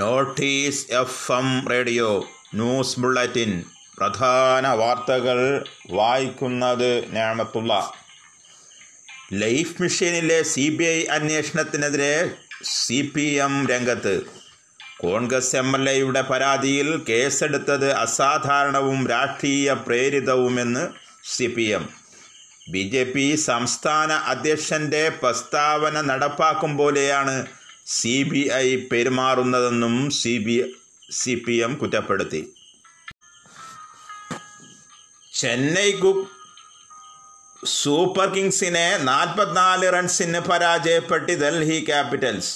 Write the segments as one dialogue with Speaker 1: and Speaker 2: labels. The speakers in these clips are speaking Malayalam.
Speaker 1: Notice F M radio news bulletin പ്രധാന വാർത്തകൾ വായിക്കുന്നത് ഞാമത്തുള്ള ലൈഫ് മിഷനിലെ സി ബി ഐ അന്വേഷണത്തിനെതിരെ സി പി എം രംഗത്ത് കോൺഗ്രസ് എം എൽ എയുടെ പരാതിയിൽ കേസെടുത്തത് അസാധാരണവും രാഷ്ട്രീയ പ്രേരിതവുമെന്ന് C P M B J P സംസ്ഥാന അധ്യക്ഷൻ്റെ പ്രസ്താവന നടപ്പാക്കും പോലെയാണ് സി ബി ഐ പെരുമാറുന്നതെന്നും C B C P M കുറ്റപ്പെടുത്തി ചെന്നൈ സൂപ്പർ കിങ്സിനെ നാൽപ്പത്തിനാല് റൺസിന് പരാജയപ്പെട്ട് ഡൽഹി ക്യാപിറ്റൽസ്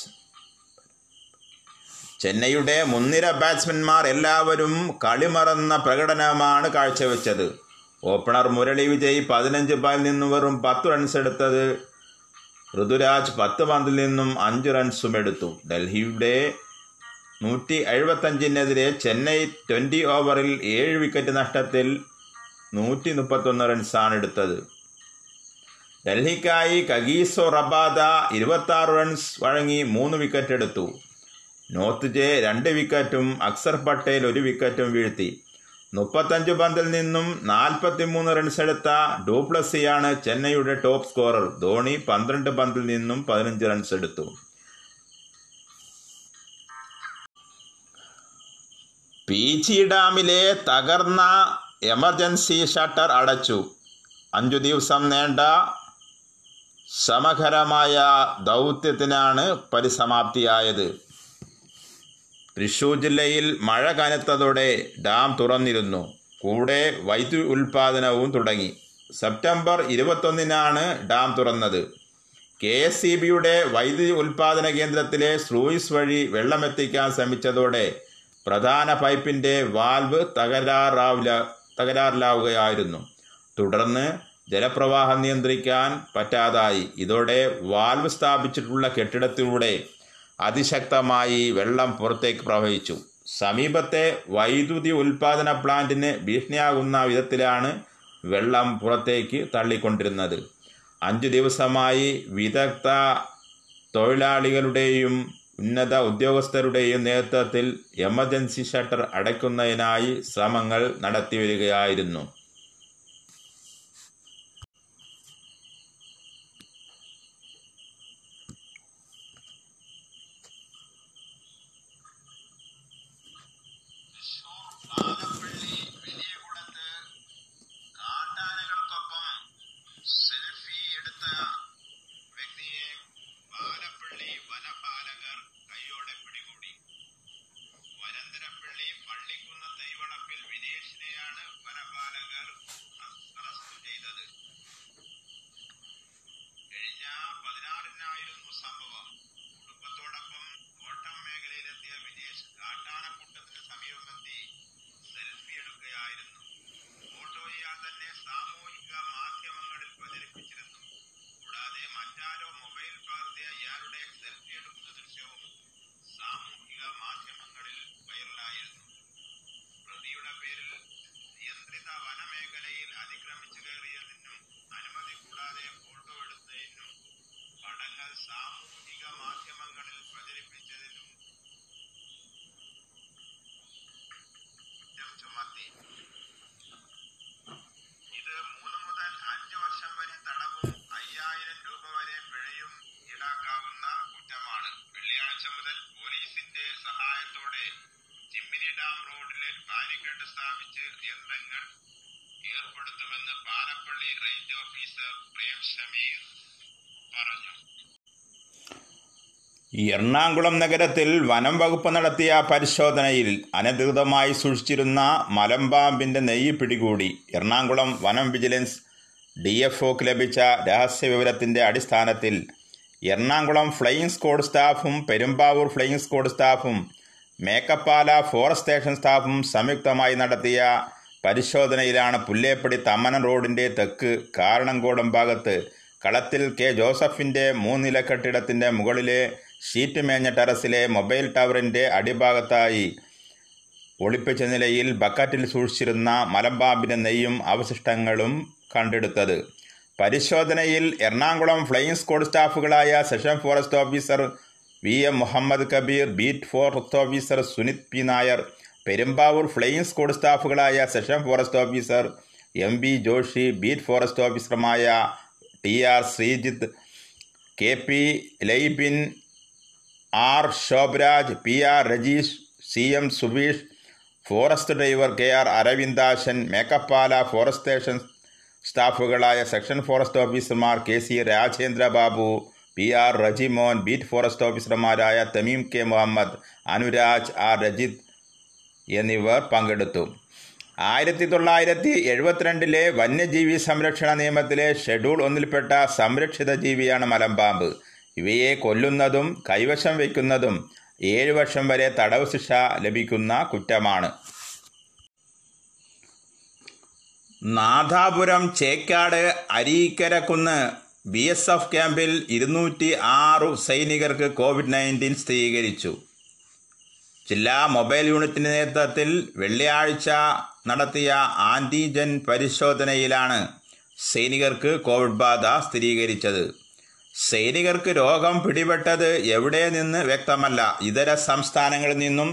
Speaker 1: ചെന്നൈയുടെ മുൻനിര ബാറ്റ്സ്മാൻമാർ എല്ലാവരും കളിമറന്ന പ്രകടനമാണ് കാഴ്ചവെച്ചത് ഓപ്പണർ മുരളി വിജയ് പതിനഞ്ച് ബാലിൽ നിന്ന് വെറും പത്ത് റൺസ് എടുത്തത് ഋതുരാജ് പത്ത് പന്തിൽ നിന്നും അഞ്ച് റൺസും എടുത്തു ഡൽഹിയുടെ നൂറ്റി എഴുപത്തഞ്ചിനെതിരെ ചെന്നൈ ട്വൻ്റി ഓവറിൽ ഏഴ് വിക്കറ്റ് നഷ്ടത്തിൽ നൂറ്റി മുപ്പത്തൊന്ന് റൺസാണ് എടുത്തത് ഡൽഹിക്കായി കഗീസോ റബാദ ഇരുപത്താറ് റൺസ് വഴങ്ങി മൂന്ന് വിക്കറ്റ് എടുത്തു നോർത്ത് ജെ രണ്ട് വിക്കറ്റും അക്സർ പട്ടേൽ ഒരു വിക്കറ്റും വീഴ്ത്തി മുപ്പത്തഞ്ച് പന്തിൽ നിന്നും നാൽപ്പത്തിമൂന്ന് റൺസ് എടുത്ത ഡൂപ്ലസിയാണ് ചെന്നൈയുടെ ടോപ്പ് സ്കോറർ ധോണി പന്ത്രണ്ട് പന്തിൽ നിന്നും പതിനഞ്ച് റൺസ് എടുത്തു പീച്ചി ഡാമിലെ തകർന്ന എമർജൻസി ഷട്ടർ അടച്ചു അഞ്ചു ദിവസം നീണ്ട സമകരമായ ദൗത്യത്തിനാണ് പരിസമാപ്തിയായത് തൃശൂർ ജില്ലയിൽ മഴ കനത്തതോടെ ഡാം തുറന്നിരുന്നു കൂടെ വൈദ്യുതി ഉൽപ്പാദനവും തുടങ്ങി സെപ്റ്റംബർ ഇരുപത്തൊന്നിനാണ് ഡാം തുറന്നത് കെ എസ് സി ബിയുടെ വൈദ്യുതി ഉൽപ്പാദന കേന്ദ്രത്തിലെ സ്ലൂയിസ് വഴി വെള്ളമെത്തിക്കാൻ ശ്രമിച്ചതോടെ പ്രധാന പൈപ്പിൻ്റെ വാൽവ് തകരാറാവില തകരാറിലാവുകയായിരുന്നു തുടർന്ന് ജലപ്രവാഹം നിയന്ത്രിക്കാൻ പറ്റാതായി ഇതോടെ വാൽവ് സ്ഥാപിച്ചിട്ടുള്ള കെട്ടിടത്തിലൂടെ അതിശക്തമായി വെള്ളം പുറത്തേക്ക് പ്രവഹിച്ചു സമീപത്തെ വൈദ്യുതി ഉൽപാദന പ്ലാന്റിന് ഭീഷണിയാകുന്ന വിധത്തിലാണ് വെള്ളം പുറത്തേക്ക് തള്ളിക്കൊണ്ടിരുന്നത് അഞ്ചു ദിവസമായി വിദഗ്ധ തൊഴിലാളികളുടെയും ഉന്നത ഉദ്യോഗസ്ഥരുടെയും നേതൃത്വത്തിൽ എമർജൻസി ഷട്ടർ അടയ്ക്കുന്നതിനായി ശ്രമങ്ങൾ വരികയായിരുന്നു എറണാകുളം നഗരത്തിൽ വനം വകുപ്പ് നടത്തിയ പരിശോധനയിൽ അനധികൃതമായി സൂക്ഷിച്ചിരുന്ന മലമ്പാമ്പിൻ്റെ നെയ്യ് പിടികൂടി എറണാകുളം വനം വിജിലൻസ് ഡി എഫ് ഒക്ക് ലഭിച്ച രഹസ്യവിവരത്തിൻ്റെ അടിസ്ഥാനത്തിൽ എറണാകുളം ഫ്ലൈയിങ് സ്ക്വാഡ് സ്റ്റാഫും പെരുമ്പാവൂർ ഫ്ലൈയിങ് സ്ക്വാഡ് സ്റ്റാഫും മേക്കപ്പാല ഫോറസ്റ്റ് സ്റ്റേഷൻ സ്റ്റാഫും സംയുക്തമായി നടത്തിയ പരിശോധനയിലാണ് പുല്ലേപ്പടി തമ്മനം റോഡിൻ്റെ തെക്ക് കാരണംകോടം ഭാഗത്ത് കളത്തിൽ കെ ജോസഫിൻ്റെ മൂന്നില കെട്ടിടത്തിൻ്റെ മുകളിലെ ഷീറ്റ് മേഞ്ഞ ടെറസിലെ മൊബൈൽ ടവറിൻ്റെ അടിഭാഗത്തായി ഒളിപ്പിച്ച നിലയിൽ ബക്കറ്റിൽ സൂക്ഷിച്ചിരുന്ന മലമ്പാമ്പിൻ്റെ നെയ്യും അവശിഷ്ടങ്ങളും കണ്ടെടുത്തത് പരിശോധനയിൽ എറണാകുളം ഫ്ലൈയിങ് സ്ക്വാഡ് സ്റ്റാഫുകളായ section forest officer V M Muhammad Kabir beat forest officer Sunith P Nair Perumbavoor flying squad സ്റ്റാഫുകളായ section forest officer M B Joshi beat forest ഓഫീസറുമായ T R Sreejith K P Laibin R Shobharaj P R Rajeesh C M Subeesh forest driver K R Aravindashan Mekkappala forest station സ്റ്റാഫുകളായ സെക്ഷൻ ഫോറസ്റ്റ് ഓഫീസർമാർ K C Rajendra Babu P R Rejimon beat forest ഓഫീസർമാരായ തമീം കെ മുഹമ്മദ് അനുരാജ് ആർ രജിത് എന്നിവർ പങ്കെടുത്തു ആയിരത്തി തൊള്ളായിരത്തി എഴുപത്തിരണ്ടിലെ വന്യജീവി സംരക്ഷണ നിയമത്തിലെ ഷെഡ്യൂൾ ഒന്നിൽപ്പെട്ട സംരക്ഷിത ജീവിയാണ് മലമ്പാമ്പ് ഇവയെ കൊല്ലുന്നതും കൈവശം വയ്ക്കുന്നതും ഏഴു വർഷം വരെ തടവ് ശിക്ഷ ലഭിക്കുന്ന കുറ്റമാണ് Nadapuram Chekkad അരീക്കരക്കുന്ന് B S F ക്യാമ്പിൽ ഇരുന്നൂറ്റി ആറ് സൈനികർക്ക് കോവിഡ് നയൻറ്റീൻ സ്ഥിരീകരിച്ചു ജില്ലാ മൊബൈൽ യൂണിറ്റിൻ്റെ നേതൃത്വത്തിൽ വെള്ളിയാഴ്ച നടത്തിയ ആൻറ്റിജൻ പരിശോധനയിലാണ് സൈനികർക്ക് കോവിഡ് ബാധ സ്ഥിരീകരിച്ചത് സൈനികർക്ക് രോഗം പിടിപെട്ടത് എവിടെ നിന്ന് വ്യക്തമല്ല ഇതര സംസ്ഥാനങ്ങളിൽ നിന്നും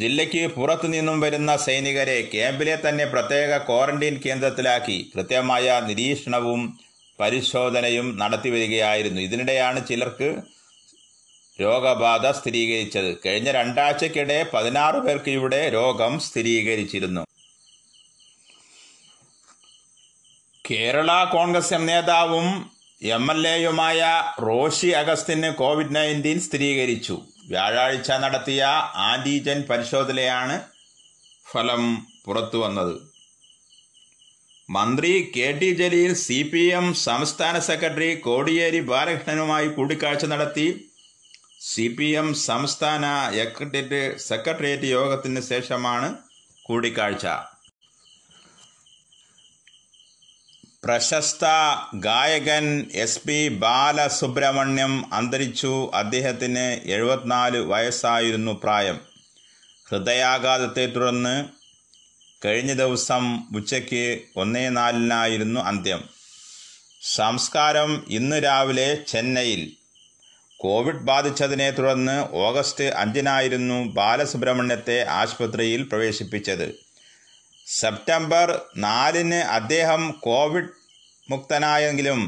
Speaker 1: ജില്ലയ്ക്ക് പുറത്തു നിന്നും വരുന്ന സൈനികരെ ക്യാമ്പിലെ തന്നെ പ്രത്യേക ക്വാറന്റീൻ കേന്ദ്രത്തിലാക്കി കൃത്യമായ നിരീക്ഷണവും പരിശോധനയും നടത്തി വരികയായിരുന്നു ഇതിനിടെയാണ് ചിലർക്ക് രോഗബാധ സ്ഥിരീകരിച്ചത് കഴിഞ്ഞ രണ്ടാഴ്ചക്കിടെ പതിനാറ് പേർക്ക് ഇവിടെ രോഗം സ്ഥിരീകരിച്ചിരുന്നു കേരള കോൺഗ്രസ് എം നേതാവും എം എൽ എയുമായ റോഷി അഗസ്റ്റിന് കോവിഡ് നയൻറ്റീൻ സ്ഥിരീകരിച്ചു വ്യാഴാഴ്ച നടത്തിയ ആൻറ്റിജൻ പരിശോധനയാണ് ഫലം പുറത്തു വന്നത് മന്ത്രി K T Jaleel C P M സംസ്ഥാന സെക്രട്ടറി കോടിയേരി ബാലകൃഷ്ണനുമായി കൂടിക്കാഴ്ച നടത്തി സി പി എം സംസ്ഥാന എക്സിക്യൂട്ടീവ് സെക്രട്ടേറിയറ്റ് യോഗത്തിന് ശേഷമാണ് കൂടിക്കാഴ്ച പ്രശസ്ത ഗായകൻ എസ് പി ബാലസുബ്രഹ്മണ്യം അന്തരിച്ചു അദ്ദേഹത്തിന് എഴുപത്തിനാല് വയസ്സായിരുന്നു പ്രായം ഹൃദയാഘാതത്തെ തുടർന്ന് കഴിഞ്ഞ ദിവസം ഉച്ചയ്ക്ക് ഒന്നേ നാലിനായിരുന്നു അന്ത്യം സംസ്കാരം ഇന്ന് രാവിലെ ചെന്നൈയിൽ കോവിഡ് ബാധിച്ചതിനെ തുടർന്ന് ഓഗസ്റ്റ് അഞ്ചിനായിരുന്നു ബാലസുബ്രഹ്മണ്യത്തെ ആശുപത്രിയിൽ പ്രവേശിപ്പിച്ചത് സെപ്റ്റംബർ നാലിന് അദ്ദേഹം കോവിഡ് മുക്തനായെങ്കിലും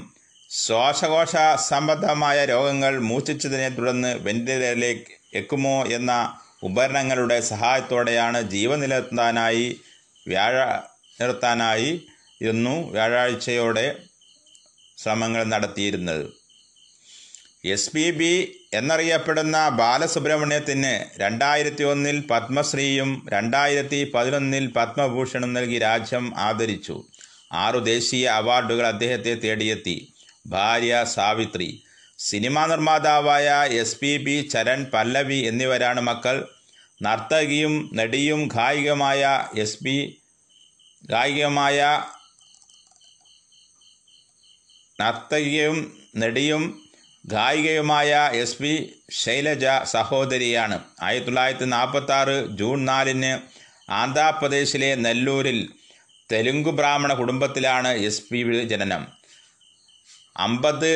Speaker 1: ശ്വാസകോശ സംബന്ധമായ രോഗങ്ങൾ മൂർച്ഛിച്ചതിനെ തുടർന്ന് വെന്റിലേറ്ററിലേക്ക് എക്കുമോ എന്ന ഉപകരണങ്ങളുടെ സഹായത്തോടെയാണ് ജീവൻ നിലനിർത്താനായി വ്യാഴ നിർത്താനായി ഇരുന്നു വ്യാഴാഴ്ചയോടെ ശ്രമങ്ങൾ നടത്തിയിരുന്നത് എസ് പി ബി എന്നറിയപ്പെടുന്ന ബാലസുബ്രഹ്മണ്യത്തിന് രണ്ടായിരത്തി ഒന്നിൽ പത്മശ്രീയും രണ്ടായിരത്തി പതിനൊന്നിൽ പത്മഭൂഷണും നൽകി രാജ്യം ആദരിച്ചു ആറു ദേശീയ അവാർഡുകൾ അദ്ദേഹത്തെ തേടിയെത്തി ഭാര്യ സാവിത്രി സിനിമാ നിർമ്മാതാവായ S P B Charan Pallavi എന്നിവരാണ് മക്കൾ നർത്തകിയും നടിയും ഗായികമായ എസ് പി ഗായികമായ നർത്തകിയും നടിയും ഗായികയുമായ എസ് പി ശൈലജ സഹോദരിയാണ് ആയിരത്തി തൊള്ളായിരത്തി നാൽപ്പത്തി ആറ് ജൂൺ നാലിന് ആന്ധ്രാപ്രദേശിലെ നെല്ലൂരിൽ തെലുങ്ക് ബ്രാഹ്മണ കുടുംബത്തിലാണ് എസ് പി ജനനം അമ്പത്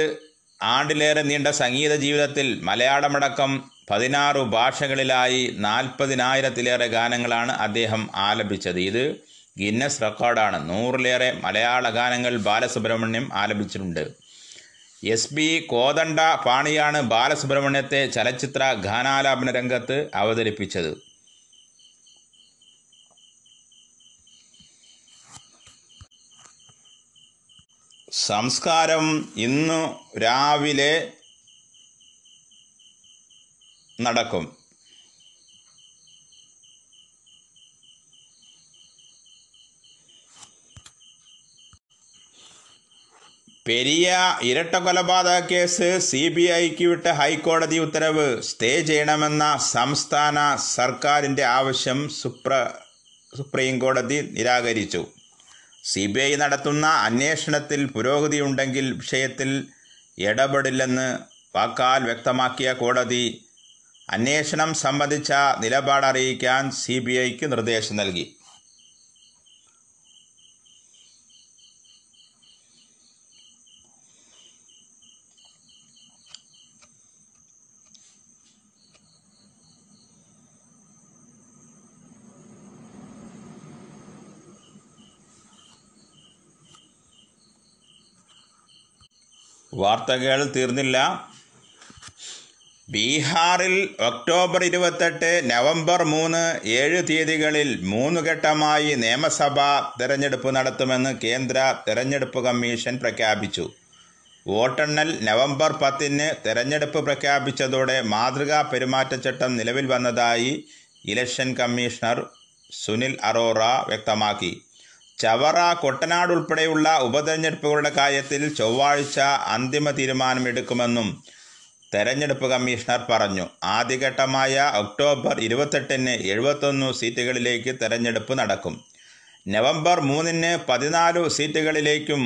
Speaker 1: ആണ്ടിലേറെ നീണ്ട സംഗീത ജീവിതത്തിൽ മലയാളമടക്കം പതിനാറ് ഭാഷകളിലായി നാൽപ്പതിനായിരത്തിലേറെ ഗാനങ്ങളാണ് അദ്ദേഹം ആലപിച്ചത് ഇത് ഗിന്നസ് റെക്കോർഡാണ് നൂറിലേറെ മലയാള ഗാനങ്ങൾ ബാലസുബ്രഹ്മണ്യം ആലപിച്ചിട്ടുണ്ട് എസ് ബി കോതണ്ട പാണിയാണ് ബാലസുബ്രഹ്മണ്യത്തെ ചലച്ചിത്ര ഗാനാലാപന രംഗത്ത് അവതരിപ്പിച്ചത് സംസ്കാരം ഇന്നു രാവിലെ നടക്കും പെരിയ ഇരട്ട കൊലപാതക കേസ് സി ബി ഐക്ക് വിട്ട ഹൈക്കോടതി ഉത്തരവ് സ്റ്റേ ചെയ്യണമെന്ന സംസ്ഥാന സർക്കാരിൻ്റെ ആവശ്യം സുപ്ര സുപ്രീം കോടതി നിരാകരിച്ചു സി ബി ഐ നടത്തുന്ന അന്വേഷണത്തിൽ പുരോഗതിയുണ്ടെങ്കിൽ വിഷയത്തിൽ ഇടപെടില്ലെന്ന് വാക്കാൽ വ്യക്തമാക്കിയ കോടതി അന്വേഷണം സംബന്ധിച്ച നിലപാട് അറിയിക്കാൻ സി ബി ഐക്ക് നിർദ്ദേശം നൽകി കേൾ തീർന്നില്ല ബീഹാറിൽ ഒക്ടോബർ ഇരുപത്തെട്ട് നവംബർ മൂന്ന് ഏഴ് തീയതികളിൽ മൂന്ന് ഘട്ടമായി നിയമസഭാ തെരഞ്ഞെടുപ്പ് നടത്തുമെന്ന് കേന്ദ്ര തെരഞ്ഞെടുപ്പ് കമ്മീഷൻ പ്രഖ്യാപിച്ചു വോട്ടെണ്ണൽ നവംബർ പത്തിന് തെരഞ്ഞെടുപ്പ് പ്രഖ്യാപിച്ചതോടെ മാതൃകാ പെരുമാറ്റച്ചട്ടം നിലവിൽ വന്നതായി ഇലക്ഷൻ കമ്മീഷണർ സുനിൽ അറോറ വ്യക്തമാക്കി ചവറ കൊട്ടനാട് ഉൾപ്പെടെയുള്ള ഉപതെരഞ്ഞെടുപ്പുകളുടെ കാര്യത്തിൽ ചൊവ്വാഴ്ച അന്തിമ തീരുമാനമെടുക്കുമെന്നും തെരഞ്ഞെടുപ്പ് കമ്മീഷണർ പറഞ്ഞു ആദ്യഘട്ടമായ ഒക്ടോബർ ഇരുപത്തെട്ടിന് എഴുപത്തൊന്ന് സീറ്റുകളിലേക്ക് തെരഞ്ഞെടുപ്പ് നടക്കും നവംബർ മൂന്നിന് പതിനാല് സീറ്റുകളിലേക്കും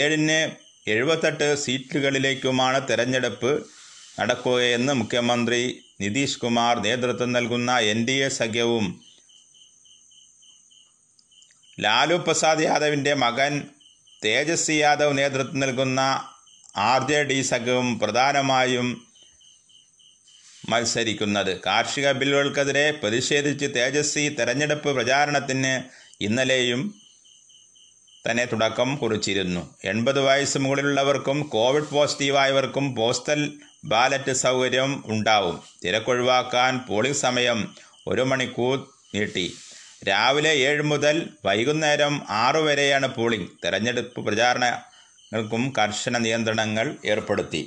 Speaker 1: ഏഴിന് എഴുപത്തെട്ട് സീറ്റുകളിലേക്കുമാണ് തെരഞ്ഞെടുപ്പ് നടക്കുകയെന്ന് മുഖ്യമന്ത്രി നിതീഷ് കുമാർ നേതൃത്വം നൽകുന്ന എൻ ഡി എ സഖ്യവും ലാലു പ്രസാദ് യാദവിൻ്റെ മകൻ തേജസ്വി യാദവ് നേതൃത്വം നൽകുന്ന ആർ ജെ ഡി സംഘവും പ്രധാനമായും മത്സരിക്കുന്നത് കാർഷിക ബില്ലുകൾക്കെതിരെ പ്രതിഷേധിച്ച് തേജസ്വി തെരഞ്ഞെടുപ്പ് പ്രചാരണത്തിന് ഇന്നലെയും തന്നെ തുടക്കം കുറിച്ചിരുന്നു എൺപത് വയസ്സ് മുകളിലുള്ളവർക്കും കോവിഡ് പോസിറ്റീവായവർക്കും പോസ്റ്റൽ ബാലറ്റ് സൗകര്യം ഉണ്ടാവും തിരക്കൊഴിവാക്കാൻ പോളിംഗ് സമയം ഒരു മണിക്കൂർ നീട്ടി രാവിലെ ഏഴ് മുതൽ വൈകുന്നേരം ആറു വരെയാണ് പോളിംഗ് തെരഞ്ഞെടുപ്പ് പ്രചാരണങ്ങൾക്കും കർശന നിയന്ത്രണങ്ങൾ ഏർപ്പെടുത്തി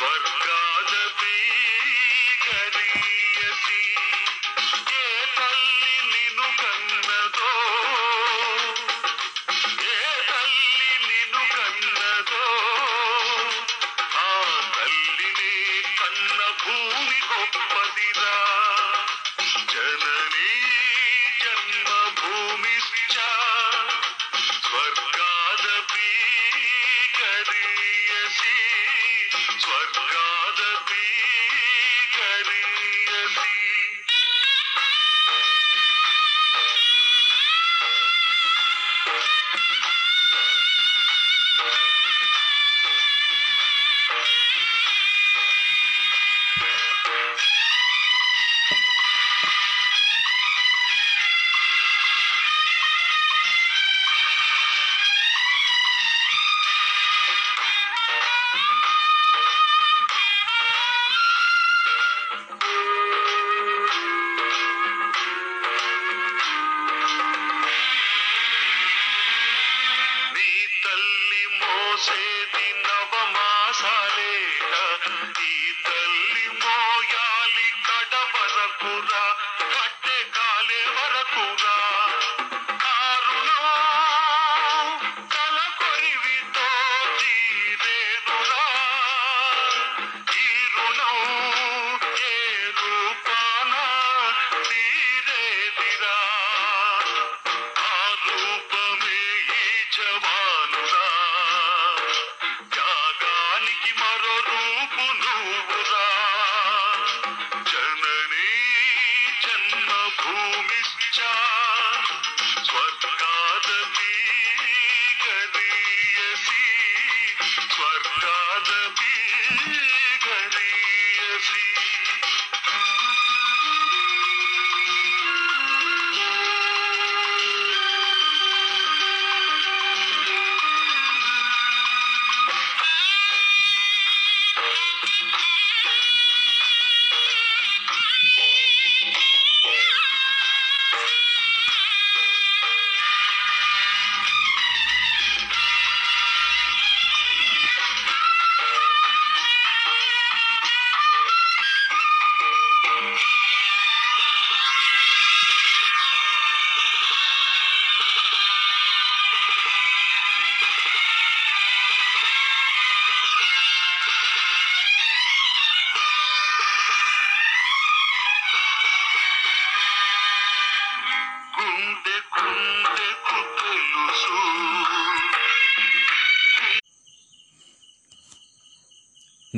Speaker 1: But God. you.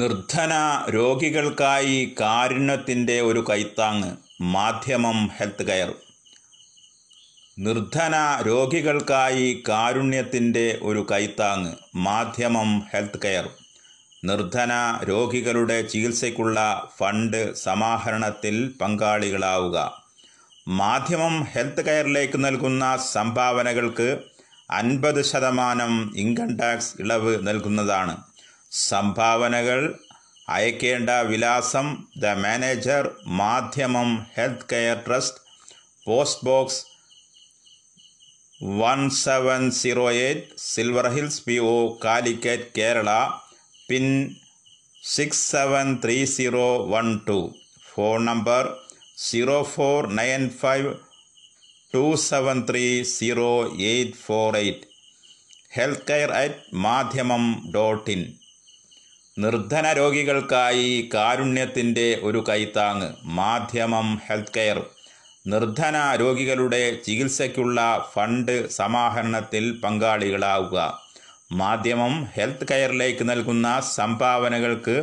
Speaker 1: നിർധന രോഗികൾക്കായി കാരുണ്യത്തിൻ്റെ ഒരു കൈത്താങ് മാധ്യമം ഹെൽത്ത് കെയർ നിർധന രോഗികൾക്കായി കാരുണ്യത്തിൻ്റെ ഒരു കൈത്താങ് മാധ്യമം ഹെൽത്ത് കെയർ നിർധന രോഗികളുടെ ചികിത്സയ്ക്കുള്ള ഫണ്ട് സമാഹരണത്തിൽ പങ്കാളികളാവുക മാധ്യമം ഹെൽത്ത് കെയറിലേക്ക് നൽകുന്ന സംഭാവനകൾക്ക് അൻപത് ശതമാനം ഇൻകം ടാക്സ് ഇളവ് നൽകുന്നതാണ് സംഭാവനകൾ അയക്കേണ്ട വിലാസം the manager Madhyamam health care trust post box one seven zero eight silver hills P O Calicut Kerala pin six seven three zero one two phone number zero four nine five two seven three zero eight four eight health care at Madhyamam dot in നിർധന രോഗികൾക്കായി കാരുണ്യത്തിൻ്റെ ഒരു കൈത്താങ് മാധ്യമം ഹെൽത്ത് കെയർ നിർധന രോഗികളുടെ ചികിത്സയ്ക്കുള്ള ഫണ്ട് സമാഹരണത്തിൽ പങ്കാളികളാവുക മാധ്യമം ഹെൽത്ത് കെയറിലേക്ക് നൽകുന്ന സംഭാവനകൾക്ക്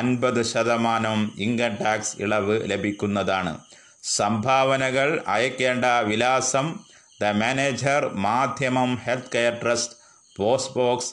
Speaker 1: അൻപത് ശതമാനം ഇൻകം ടാക്സ് ഇളവ് ലഭിക്കുന്നതാണ് സംഭാവനകൾ അയക്കേണ്ട വിലാസം the manager Madhyamam health care trust post box